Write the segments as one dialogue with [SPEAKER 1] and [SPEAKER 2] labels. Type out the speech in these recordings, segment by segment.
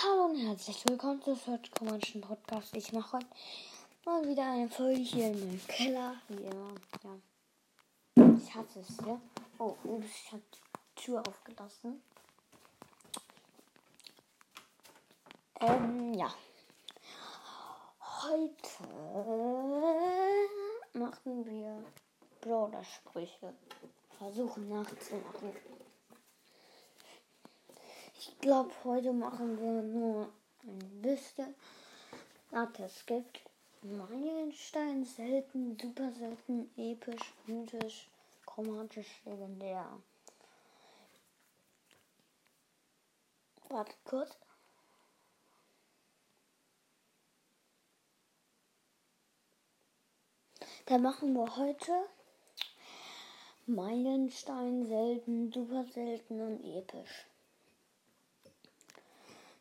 [SPEAKER 1] Hallo und herzlich willkommen zu Search Podcast. Ich mache heute mal wieder eine Folge hier in meinem Keller. Wie immer, ja. Ich hasse es hier. Oh, ich habe die Tür aufgelassen. Ähm, ja. Heute machen wir Brawler-Sprüche. Versuchen nachzumachen. Ich glaube, heute machen wir nur eine Liste. Warte, es gibt Meilenstein, selten, super selten, episch, mythisch, chromatisch, legendär. Warte kurz. Da machen wir heute Meilenstein, selten, super selten und episch.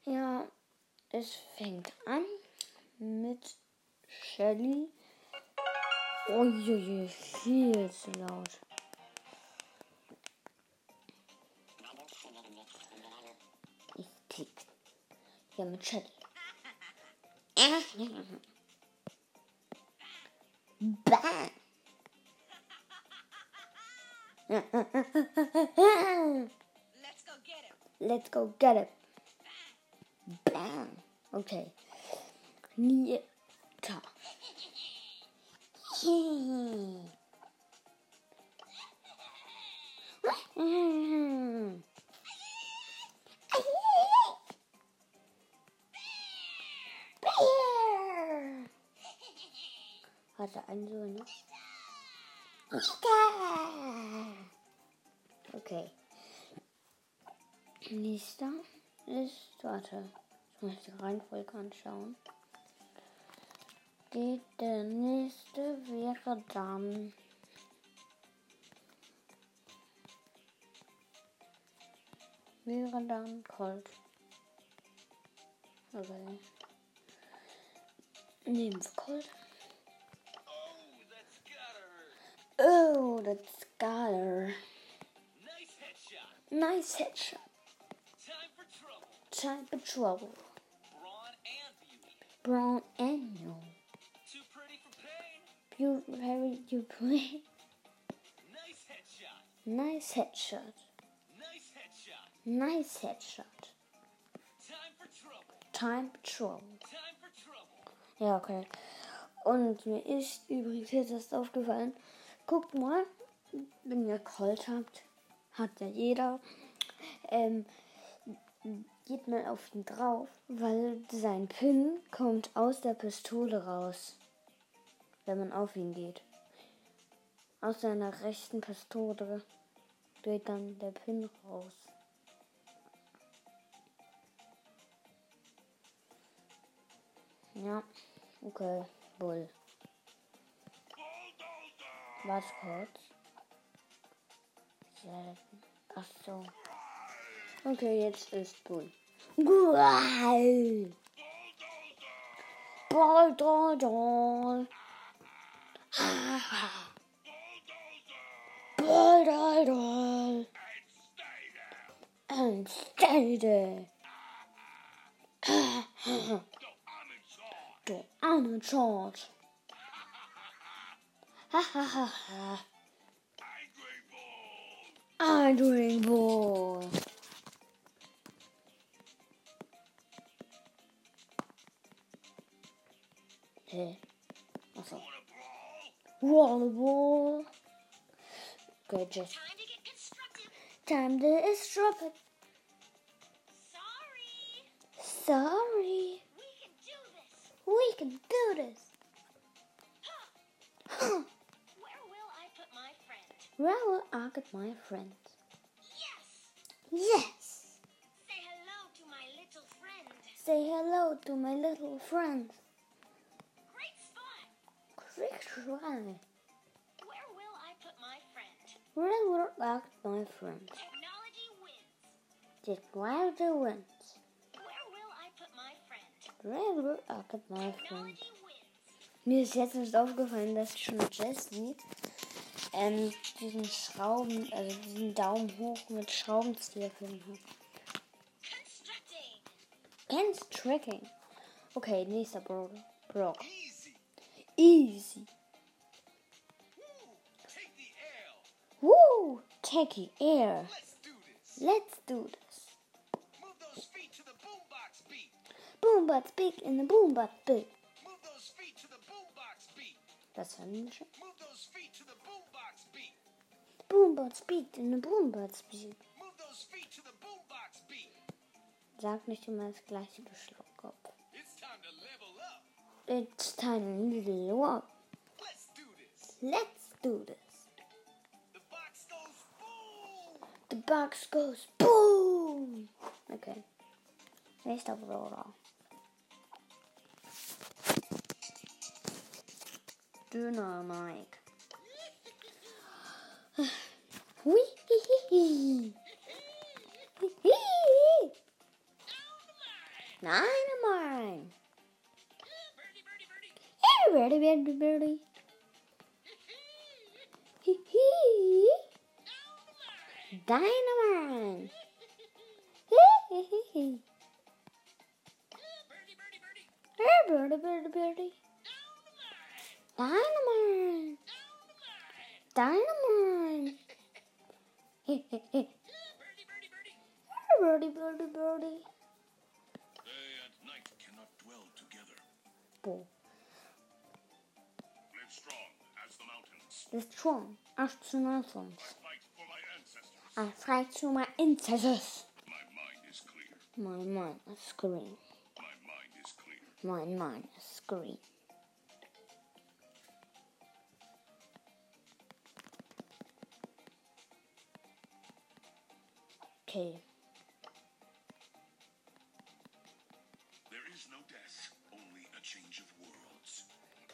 [SPEAKER 1] Ja, es fängt an mit Shelly. Uiuiui, viel zu laut. Ich tick. Hier mit Shelly. Bang!
[SPEAKER 2] Let's go get him.
[SPEAKER 1] Let's go get it. Okay. Nita. Warte, ein so, ne? Okay. Nächster ist, warte, muss die Reihenfolge anschauen. Die, der nächste wäre dann. Wäre dann Colt. Okay. Nehmen wir Colt.
[SPEAKER 2] Oh.
[SPEAKER 1] Oh, that's got her.
[SPEAKER 2] Nice headshot.
[SPEAKER 1] Nice headshot.
[SPEAKER 2] Time for trouble.
[SPEAKER 1] Time for trouble. Brown and no.
[SPEAKER 2] Too pretty for pain.
[SPEAKER 1] You very you play.
[SPEAKER 2] Nice headshot.
[SPEAKER 1] Nice headshot.
[SPEAKER 2] Nice headshot.
[SPEAKER 1] Nice headshot.
[SPEAKER 2] Time for trouble.
[SPEAKER 1] Time for trouble.
[SPEAKER 2] Time for trouble.
[SPEAKER 1] Ja, okay. Und mir ist übrigens jetzt erst aufgefallen. Guckt mal, wenn ihr Colt habt, hat ja jeder. Ähm, geht mal auf ihn drauf, weil sein Pin kommt aus der Pistole raus. Wenn man auf ihn geht. Aus seiner rechten Pistole geht dann der Pin raus. Ja, okay, Bull. Warte kurz. Selten. Ach so. Okay, jetzt ist Bull. Bull. Bull, Bull, Bull. Bull, Bull, Bull. Unstable. Du arme George. Hahaha. Angry Ball. Hä? Achso. Rollerball. Okay, just
[SPEAKER 2] Time to get constructive.
[SPEAKER 1] time to instruct it.
[SPEAKER 2] Sorry.
[SPEAKER 1] Sorry.
[SPEAKER 2] We can do this.
[SPEAKER 1] We can do this.
[SPEAKER 2] Huh. Where will I put my friend?
[SPEAKER 1] Where will I get my friend?
[SPEAKER 2] Yes.
[SPEAKER 1] Yes.
[SPEAKER 2] Say hello to my little friend.
[SPEAKER 1] Say hello to my little friend. Try.
[SPEAKER 2] Where will I put my friend?
[SPEAKER 1] Where will I get my friend?
[SPEAKER 2] Technology wins.
[SPEAKER 1] The wins.
[SPEAKER 2] Where will I put my friend?
[SPEAKER 1] Where will I get my friend?
[SPEAKER 2] Technology wins.
[SPEAKER 1] Mir ist jetzt nicht aufgefallen, dass schon Jessie ähm, diesen Schrauben, also diesen Daumen hoch mit Schraubenzieher hat.
[SPEAKER 2] Constructing.
[SPEAKER 1] Kennst Tracking. Okay, nächster Bro. Brock.
[SPEAKER 3] Easy.
[SPEAKER 1] Easy. Techie Air.
[SPEAKER 3] Let's do this. Boombox beat
[SPEAKER 1] in the boombox
[SPEAKER 3] beat.
[SPEAKER 1] Das
[SPEAKER 3] hören wir schon. Boombox beat
[SPEAKER 1] in the boombox
[SPEAKER 3] beat.
[SPEAKER 1] Sag nicht immer das gleiche, du Schlauchkopf.
[SPEAKER 3] It's time to level up. Let's do this.
[SPEAKER 1] Let's do this.
[SPEAKER 3] The box goes boom.
[SPEAKER 1] Okay. Nächster Brawler. Dynamite. Hui, hi, hi, hi. Hi, hi. Dynamite.
[SPEAKER 3] Birdie, birdie, birdie.
[SPEAKER 1] Hey, birdie, Dynamite.
[SPEAKER 3] Birdie, birdie, birdie.
[SPEAKER 1] Birdie. Dynamite. Dynamite.
[SPEAKER 3] Birdie, birdie, birdie. Day and night cannot dwell together.
[SPEAKER 1] Boah,
[SPEAKER 3] Live strong as the mountains.
[SPEAKER 1] das ist schon 18
[SPEAKER 3] Fight for my ancestors.
[SPEAKER 1] I fight to my ancestors.
[SPEAKER 3] My mind is clear.
[SPEAKER 1] My mind is green.
[SPEAKER 3] My mind is clear.
[SPEAKER 1] My mind is green. Okay.
[SPEAKER 3] There is no death, only a change of worlds.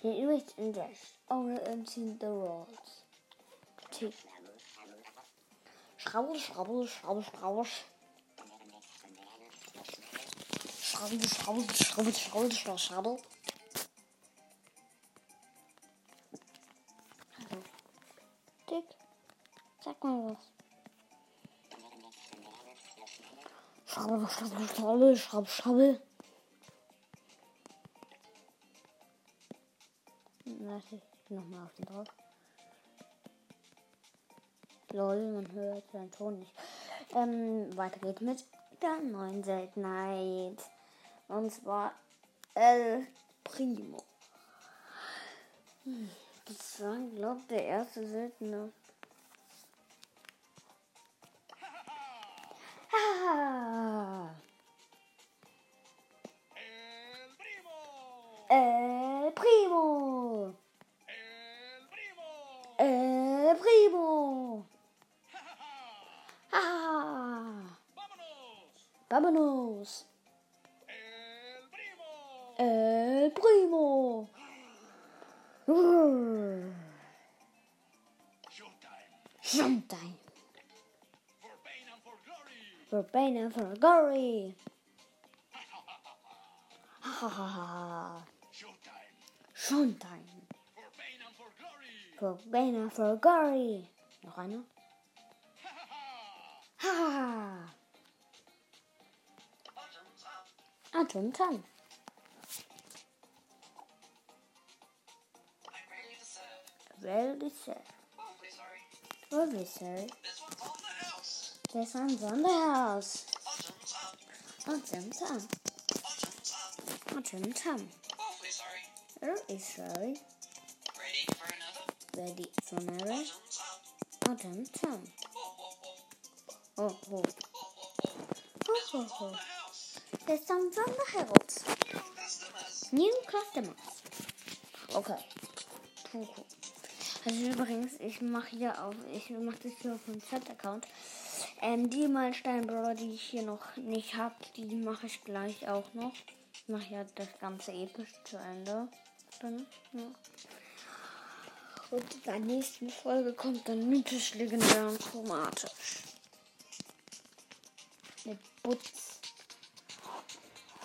[SPEAKER 1] It is in this. Only empty the worlds. Two. Schraubel, schraubel, schraubel, schraubel. Schraubel, schraubel, schraubel, schraubel, schraubel, schraubel. Dick. Sag mal was. Schraubel, schraubel, schraubel, schraubel, schraubel. Warte, ich nochmal auf den drauf. Lol, man hört seinen Ton nicht. Ähm, weiter geht's mit der neuen Seltenheit. Und zwar El Primo. Hm, Das war, glaube ich, der erste seltene. Ah,
[SPEAKER 3] El primo. Vámonos. El primo.
[SPEAKER 1] El Primo.
[SPEAKER 3] Showtime.
[SPEAKER 1] Showtime.
[SPEAKER 3] For pain and for glory.
[SPEAKER 1] For pain and for glory. Ha ha ha ha.
[SPEAKER 3] Showtime.
[SPEAKER 1] Showtime.
[SPEAKER 3] For pain and for glory.
[SPEAKER 1] For pain and for glory. Noch einer? Ha ha ha. Time.
[SPEAKER 4] I'm ready to serve.
[SPEAKER 1] Very sad.
[SPEAKER 4] Awfully sorry. This one's on the house.
[SPEAKER 1] The sun's on the house.
[SPEAKER 4] Autumn's up.
[SPEAKER 1] Atom Time.
[SPEAKER 4] Autumn's up.
[SPEAKER 1] Atom Time.
[SPEAKER 4] Awfully sorry.
[SPEAKER 1] Oh, Very sorry.
[SPEAKER 4] Ready for another?
[SPEAKER 1] Ready for another?
[SPEAKER 4] Autumn's up.
[SPEAKER 1] Atom Time.
[SPEAKER 4] Whoa, whoa, whoa.
[SPEAKER 1] Oh, oh. Oh,
[SPEAKER 4] This
[SPEAKER 1] oh, oh.
[SPEAKER 4] The house.
[SPEAKER 1] The sun's on the house.
[SPEAKER 4] New customers.
[SPEAKER 1] Okay. Cool. Also übrigens, ich mache hier auf, ich mache das hier auf dem Chat-Account. Ähm, die Meilenstein-Brawler, die ich hier noch nicht habe, die mache ich gleich auch noch. Ich mache ja das ganze episch zu Ende. Dann, ja. Und in der nächsten Folge kommt dann mythisch, legendär und chromatisch. Mit Butz.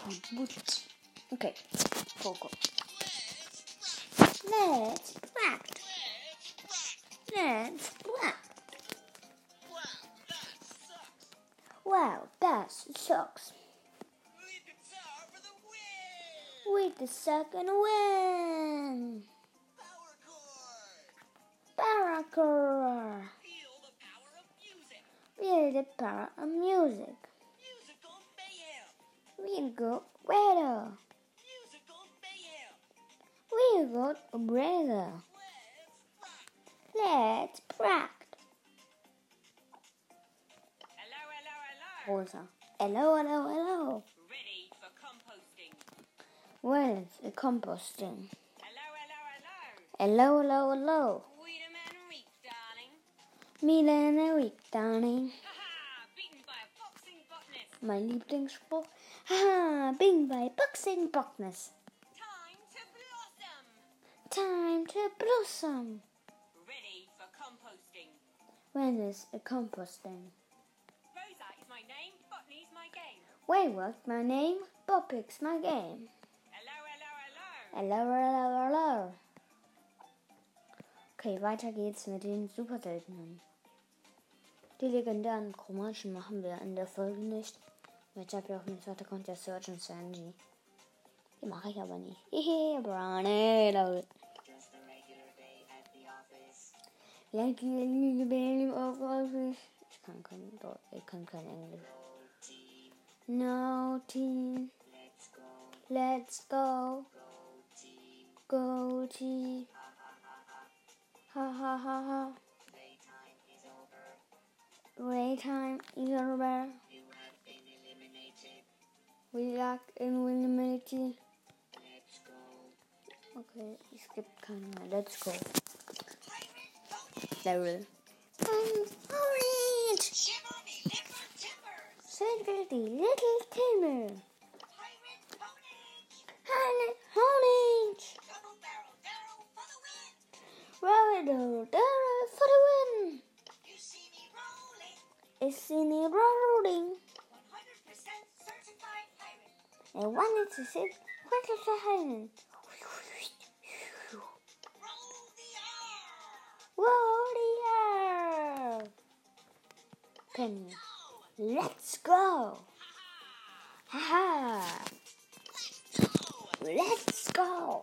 [SPEAKER 1] Butz. Okay. Poco. Let's practice. Let's practice.
[SPEAKER 3] Wow, that sucks.
[SPEAKER 1] Wait the second win.
[SPEAKER 4] Power chord.
[SPEAKER 1] Paracord.
[SPEAKER 4] Feel the power of music. Mayhem.
[SPEAKER 1] We go weather.
[SPEAKER 4] Musical mayhem.
[SPEAKER 1] We go weather.
[SPEAKER 4] Let's
[SPEAKER 1] practice.
[SPEAKER 5] Hello, hello, hello.
[SPEAKER 1] Rosa. Hello, hello, hello.
[SPEAKER 5] Ready for composting.
[SPEAKER 1] Well, it's composting.
[SPEAKER 5] Hello, hello, hello.
[SPEAKER 1] Hello, hello, hello.
[SPEAKER 5] Wiedemann and Reek, darling.
[SPEAKER 1] Mila and Eric, darling.
[SPEAKER 5] Haha, beaten
[SPEAKER 1] Mein Lieblingsspruch. Haha, Bing bei Boxing Bockness.
[SPEAKER 5] Time to blossom.
[SPEAKER 1] Time to blossom.
[SPEAKER 5] Ready for composting.
[SPEAKER 1] When is a composting?
[SPEAKER 5] Rosa is my name, botany's my game.
[SPEAKER 1] Wayward, my name. Bopix, my game.
[SPEAKER 5] Hello, hello, hello.
[SPEAKER 1] Hello, hello, hello. Okay, weiter geht's mit den super seltenen. Die legendären chromatischen machen wir in der Folge nicht. Jetzt habe ich auf dem zweiten Account der und Sanji. Die mache ich aber nicht. Hehe, Brownie, lol. Like baby of office. Ich kann kein, Deu- ich kann kein Englisch. No team,
[SPEAKER 4] Let's go.
[SPEAKER 1] Go
[SPEAKER 4] team.
[SPEAKER 1] Ha ha ha ha.
[SPEAKER 4] Playtime is over.
[SPEAKER 1] Playtime is over.
[SPEAKER 4] You have been eliminated.
[SPEAKER 1] We lack eliminity.
[SPEAKER 4] Let's go.
[SPEAKER 1] Okay, es gibt keinen mehr. Let's go.
[SPEAKER 4] Pirate
[SPEAKER 1] Darryl. And orange.
[SPEAKER 4] Shimmer me limber timbers.
[SPEAKER 1] Single the little timber.
[SPEAKER 4] Pirate ponies.
[SPEAKER 1] Honey, orange.
[SPEAKER 4] Double barrel barrel for the win.
[SPEAKER 1] Roll it Darryl for the win.
[SPEAKER 4] You see me rolling.
[SPEAKER 1] It's in the rolling.
[SPEAKER 4] 100% certified pirate.
[SPEAKER 1] And wanted to. What is the hand?
[SPEAKER 4] Roll the R.
[SPEAKER 1] Penny. Let's go. Ha
[SPEAKER 4] Go.
[SPEAKER 1] Let's go.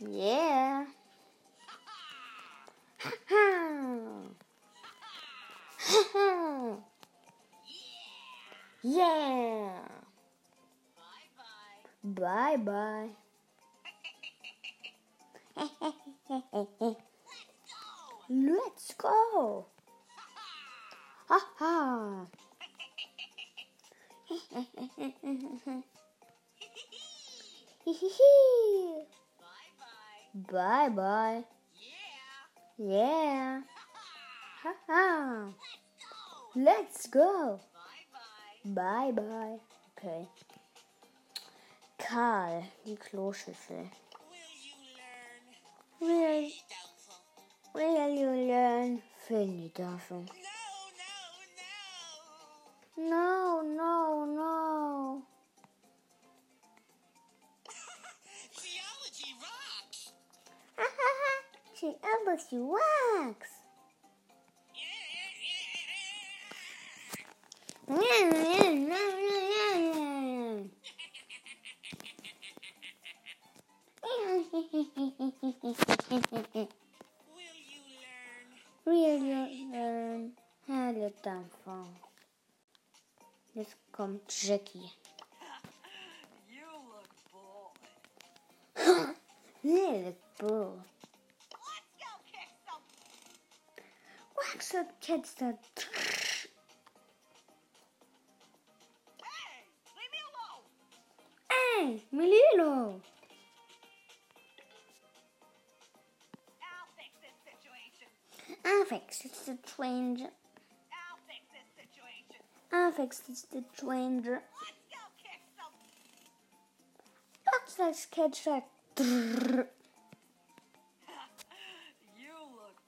[SPEAKER 4] Yeah.
[SPEAKER 1] Yeah. Ha ha. Yeah.
[SPEAKER 4] Bye bye.
[SPEAKER 1] Bye bye. Let's go. Ha ha.
[SPEAKER 4] Bye bye.
[SPEAKER 1] Bye bye.
[SPEAKER 4] Go. Bye bye.
[SPEAKER 1] Bye bye. Okay. Carl, die Kloschüssel.
[SPEAKER 4] Will you learn?
[SPEAKER 1] Will, will you learn? Finitaffel.
[SPEAKER 4] No, no, no.
[SPEAKER 1] No, no, no.
[SPEAKER 4] Geology rocks.
[SPEAKER 1] Ha ha
[SPEAKER 4] Jacky. You look bored. Let's go kick some.
[SPEAKER 1] Wax that cat's that.
[SPEAKER 4] Hey, leave me alone.
[SPEAKER 1] Melilo.
[SPEAKER 4] I'll fix this situation.
[SPEAKER 1] I'll fix it, the
[SPEAKER 4] fix
[SPEAKER 1] it, the stranger.
[SPEAKER 4] Let's go.
[SPEAKER 1] Wax that.
[SPEAKER 4] You look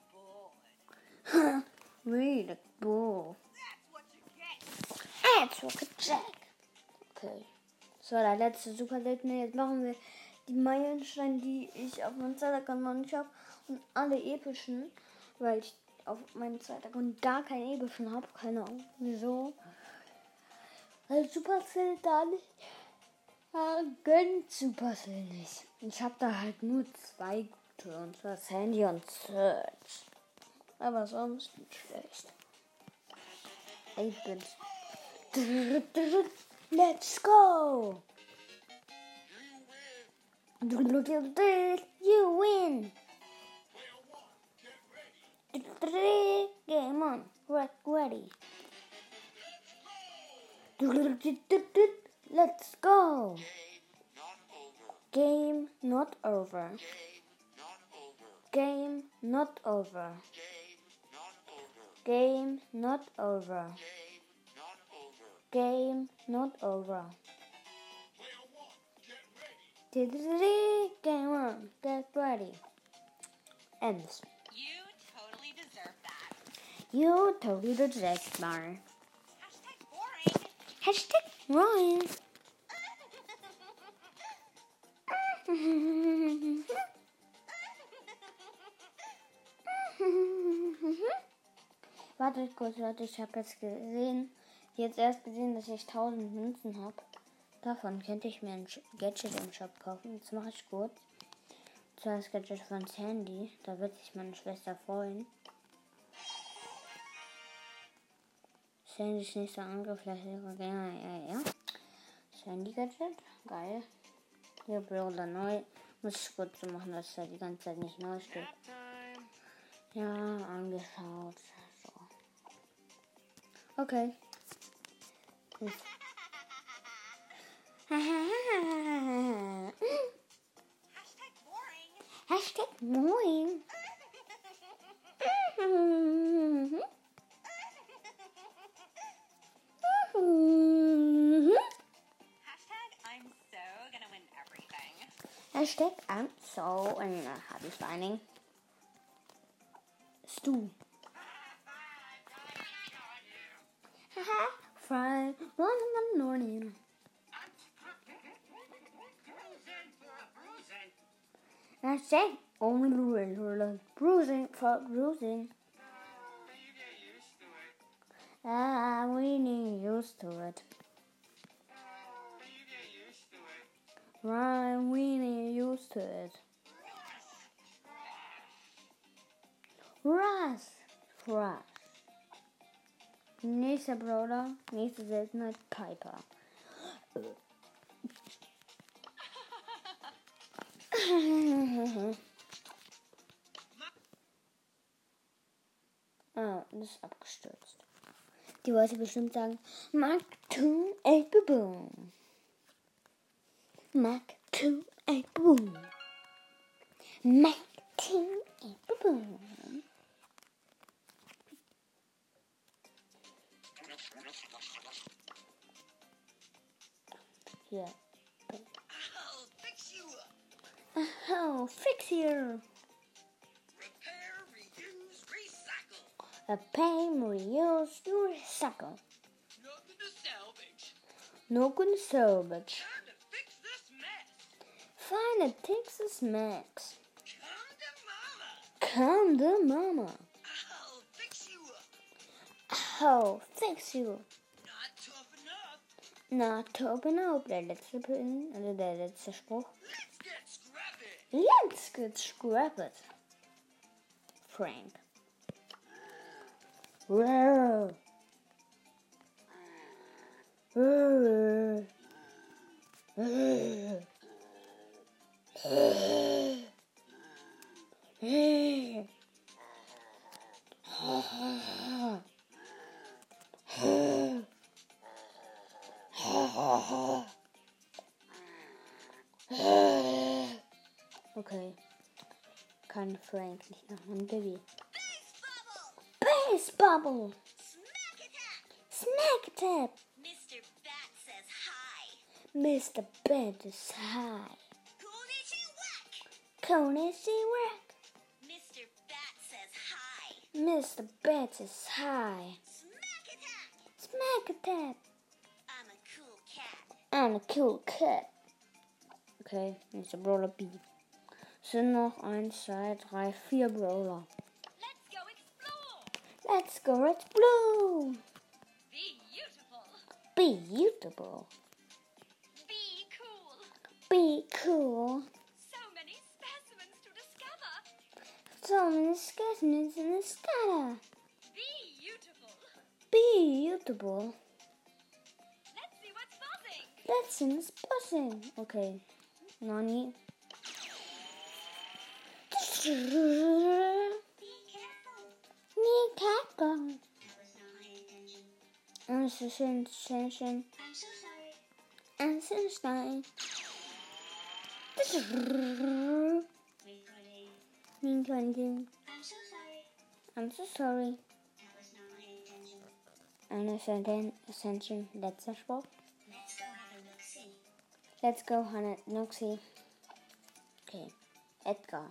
[SPEAKER 4] bored.
[SPEAKER 1] Really Boo.
[SPEAKER 4] That's what you get.
[SPEAKER 1] Okay. So, der letzte super seltene. Jetzt machen wir die Meilensteine, die ich auf meinem noch nicht habe. Und alle epischen, weil ich auf meinem zweiten Account da keine epischen habe. Keine Ahnung. Wieso? Weil Supercell da nicht Ah, ganz super nicht. Ich habe da halt nur zwei gute, und zwar Sandy und Search. Aber sonst nicht schlecht. 8-Bit. Let's go! You win! Game on, Get ready. Let's go!
[SPEAKER 6] Game not over.
[SPEAKER 1] Game not over.
[SPEAKER 6] Game not over.
[SPEAKER 1] Game not over. Game
[SPEAKER 6] not over.
[SPEAKER 1] not over.
[SPEAKER 3] Player one, get ready.
[SPEAKER 1] Game on, get ready. Ends.
[SPEAKER 4] You totally deserve that.
[SPEAKER 1] You totally deserve more.
[SPEAKER 4] Hashtag
[SPEAKER 1] Ryan. Warte kurz, Leute, ich habe jetzt gesehen, jetzt erst gesehen, dass ich 1000 Münzen habe. Davon könnte ich mir ein Gadget im Shop kaufen. Das mache ich kurz. Das Gadget von Sandy, da wird sich meine Schwester freuen. Sandys nächster Angriff, sogar ja, ja, ja. Sandy Gadget, geil. Hier Brawler neu. Muss ich kurz so machen, dass er die ganze Zeit nicht neu steht. Ja, angeschaut. So. Okay. Gut.
[SPEAKER 4] Hashtag boring.
[SPEAKER 1] Hashtag moin.
[SPEAKER 4] Hashtag I'm so gonna win everything.
[SPEAKER 1] Hashtag I'm so and happy finding. Stu. Haha, fry, one in the morning. Hashtag only bruising, bruising for bruising. Ah, we need used to it. Right, we need used to it. Rush, Rush. Nächster Brawler, nächste Seltenheit Piper. ah, das ist abgestürzt. Die wollte bestimmt sagen, Mark 2 8 Boom. Mark 2 8 Boom. Mark 2 8 Boom. Hier.
[SPEAKER 4] I'll fix you.
[SPEAKER 1] Oh, fix here. A pain reuse to recycle.
[SPEAKER 4] Nothing to salvage.
[SPEAKER 1] No good salvage.
[SPEAKER 4] Time to fix this mess.
[SPEAKER 1] Find a Texas Max.
[SPEAKER 4] Come to mama. I'll fix you up.
[SPEAKER 1] Oh, fix you.
[SPEAKER 4] Not tough enough.
[SPEAKER 1] Up. Der letzte Spruch.
[SPEAKER 4] Let's get scrappy.
[SPEAKER 1] Let's get scrapped. Frank. Okay. Kann Frank nicht nach einem Baby. Base Bubble!
[SPEAKER 2] Smack attack!
[SPEAKER 1] Smack Tap!
[SPEAKER 2] Mr. Bat says hi.
[SPEAKER 1] Mr. Bed is high.
[SPEAKER 2] Konnichi whack! Mr. Bat says hi.
[SPEAKER 1] Mr. Bat says hi.
[SPEAKER 2] Smack attack!
[SPEAKER 1] Smack Tap!
[SPEAKER 2] I'm a cool cat.
[SPEAKER 1] I'm a cool cat. Okay, nächster Brawler B. Sind noch 1, 2, 3, 4 Brawler.
[SPEAKER 5] Let's go.
[SPEAKER 1] Let's blue!
[SPEAKER 5] Beautiful.
[SPEAKER 1] Beautiful.
[SPEAKER 2] Be cool.
[SPEAKER 1] Be cool.
[SPEAKER 5] So many specimens to discover.
[SPEAKER 1] So many specimens in the scatter.
[SPEAKER 5] Beautiful.
[SPEAKER 1] Beautiful.
[SPEAKER 5] Let's see what's buzzing.
[SPEAKER 1] Let's see this buzzing. Okay. Nani. Need cat gone.
[SPEAKER 2] I'm so sorry.
[SPEAKER 1] and Sunshine.
[SPEAKER 2] Recording.
[SPEAKER 1] Mean twenty.
[SPEAKER 2] I'm so sorry.
[SPEAKER 1] I'm so sorry. And Ascension, Ascension.
[SPEAKER 2] Let's go have a look.
[SPEAKER 1] Let's go, Hannah. Noxie. Okay. Edgar.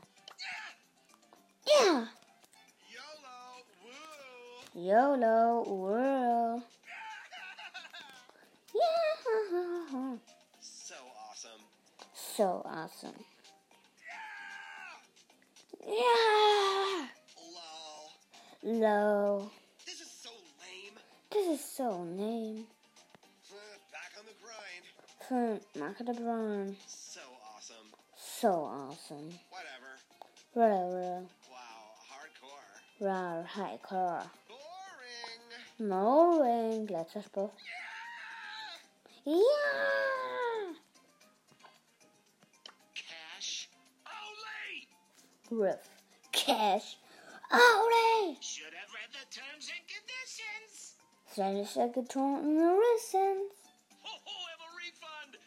[SPEAKER 1] Yeah!
[SPEAKER 3] YOLO!
[SPEAKER 1] World. Yeah!
[SPEAKER 7] So awesome.
[SPEAKER 1] So awesome. Yeah!
[SPEAKER 7] Lol.
[SPEAKER 1] Low.
[SPEAKER 7] This is so lame.
[SPEAKER 1] This is so lame.
[SPEAKER 7] Back on the grind.
[SPEAKER 1] For Market of Brown.
[SPEAKER 7] So awesome.
[SPEAKER 1] So awesome.
[SPEAKER 7] Whatever.
[SPEAKER 1] Whatever.
[SPEAKER 7] Wow, hardcore.
[SPEAKER 1] Rar, hardcore.
[SPEAKER 7] Boring.
[SPEAKER 1] Boring. Letzter Spruch. Ja!
[SPEAKER 7] Cash.
[SPEAKER 3] Olay!
[SPEAKER 1] Riff. Cash. Olé!
[SPEAKER 3] Should have read the terms and conditions.
[SPEAKER 1] Seine getrunken Rissens.
[SPEAKER 3] Ho ho, have a refund.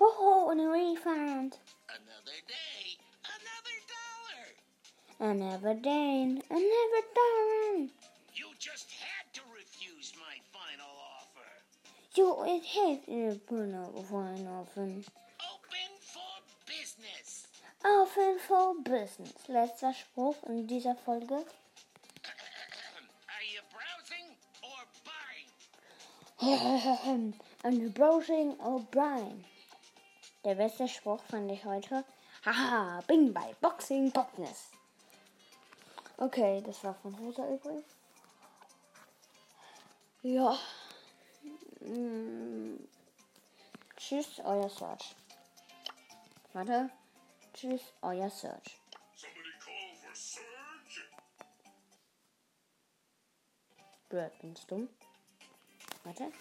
[SPEAKER 1] Oh, oh, and a refund.
[SPEAKER 3] Another day, another dollar.
[SPEAKER 1] Another day, another darn. Jo, it has in Bruno one often.
[SPEAKER 3] Open for business.
[SPEAKER 1] Offen for Business. Letzter Spruch in dieser Folge.
[SPEAKER 3] Are you browsing or buying?
[SPEAKER 1] And Browsing O'Brien. Der beste Spruch fand ich heute. Haha, bin bei Boxing Bockness. Okay, das war von Rosa übrigens. Ja. Mm. Tschüss, euer Search. Warte. Tschüss, euer Search.
[SPEAKER 3] Somebody call for.
[SPEAKER 1] Blöd, bin ich dumm? Warte.